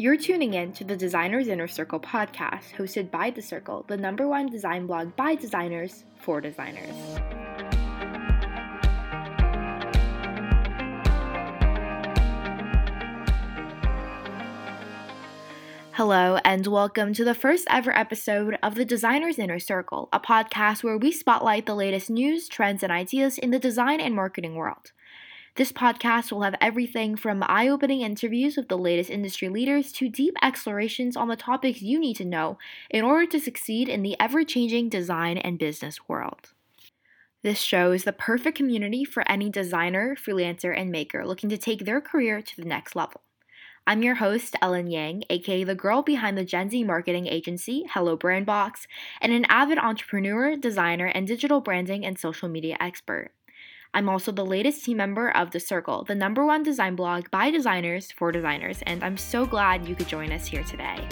You're tuning in to the Desircle's Inner Circle podcast, hosted by Desircle, the number one design blog by designers for designers. Hello, and welcome to the first ever episode of the Desircle's Inner Circle, a podcast where we spotlight the latest news, trends, and ideas in the design and marketing world. This podcast will have everything from eye opening interviews with the latest industry leaders to deep explorations on the topics you need to know in order to succeed in the ever changing design and business world. This show is the perfect community for any designer, freelancer, and maker looking to take their career to the next level. I'm your host, Ellen Yang, aka the girl behind the Gen Z marketing agency, Hello Brandbox, and an avid entrepreneur, designer, and digital branding and social media expert. I'm also the latest team member of Desircle, the number one design blog by designers for designers, and I'm so glad you could join us here today.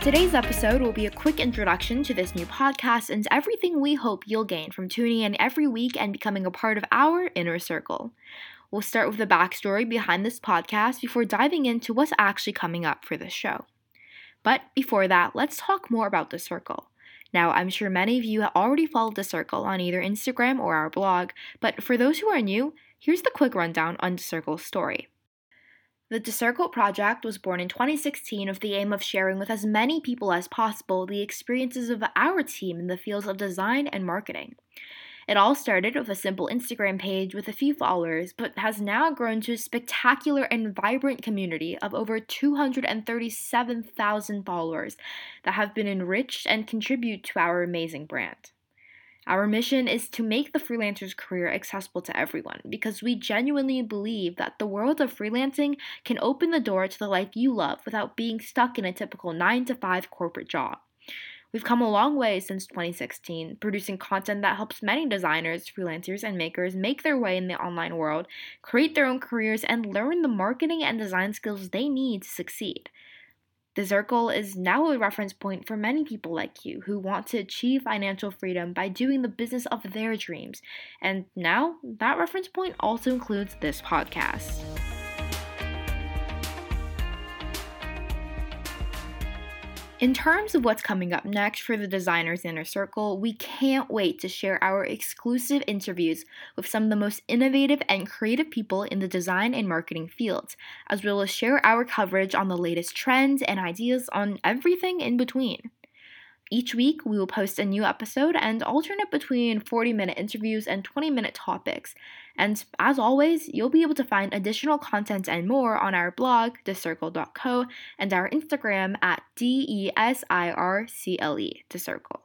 Today's episode will be a quick introduction to this new podcast and everything we hope you'll gain from tuning in every week and becoming a part of our inner circle. We'll start with the backstory behind this podcast before diving into what's actually coming up for this show. But before that, let's talk more about Desircle. Now, I'm sure many of you have already followed Desircle on either Instagram or our blog, but for those who are new, here's the quick rundown on Desircle's story. The Desircle project was born in 2016 with the aim of sharing with as many people as possible the experiences of our team in the fields of design and marketing. It all started with a simple Instagram page with a few followers, but has now grown to a spectacular and vibrant community of over 237,000 followers that have been enriched and contribute to our amazing brand. Our mission is to make the freelancer's career accessible to everyone because we genuinely believe that the world of freelancing can open the door to the life you love without being stuck in a typical 9 to 5 corporate job. We've come a long way since 2016, producing content that helps many designers, freelancers, and makers make their way in the online world, create their own careers, and learn the marketing and design skills they need to succeed. Desircle is now a reference point for many people like you who want to achieve financial freedom by doing the business of their dreams. And now, that reference point also includes this podcast. In terms of what's coming up next for the Desircle's Inner Circle, we can't wait to share our exclusive interviews with some of the most innovative and creative people in the design and marketing fields, as well as share our coverage on the latest trends and ideas on everything in between. Each week, we will post a new episode and alternate between 40 minute interviews and 20 minute topics. And as always, you'll be able to find additional content and more on our blog, desircle.co, and our Instagram at D-E-S-I-R-C-L-E, Circle.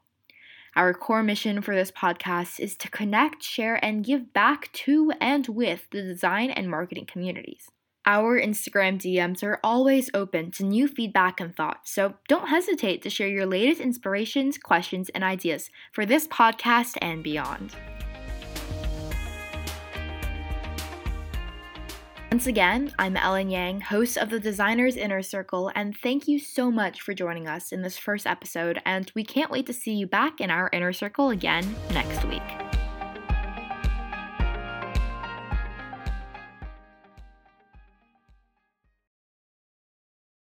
Our core mission for this podcast is to connect, share, and give back to and with the design and marketing communities. Our Instagram DMs are always open to new feedback and thoughts, so don't hesitate to share your latest inspirations, questions, and ideas for this podcast and beyond. Once again, I'm Ellen Yang, host of the Desircle's Inner Circle, and thank you so much for joining us in this first episode. And we can't wait to see you back in our inner circle again next week.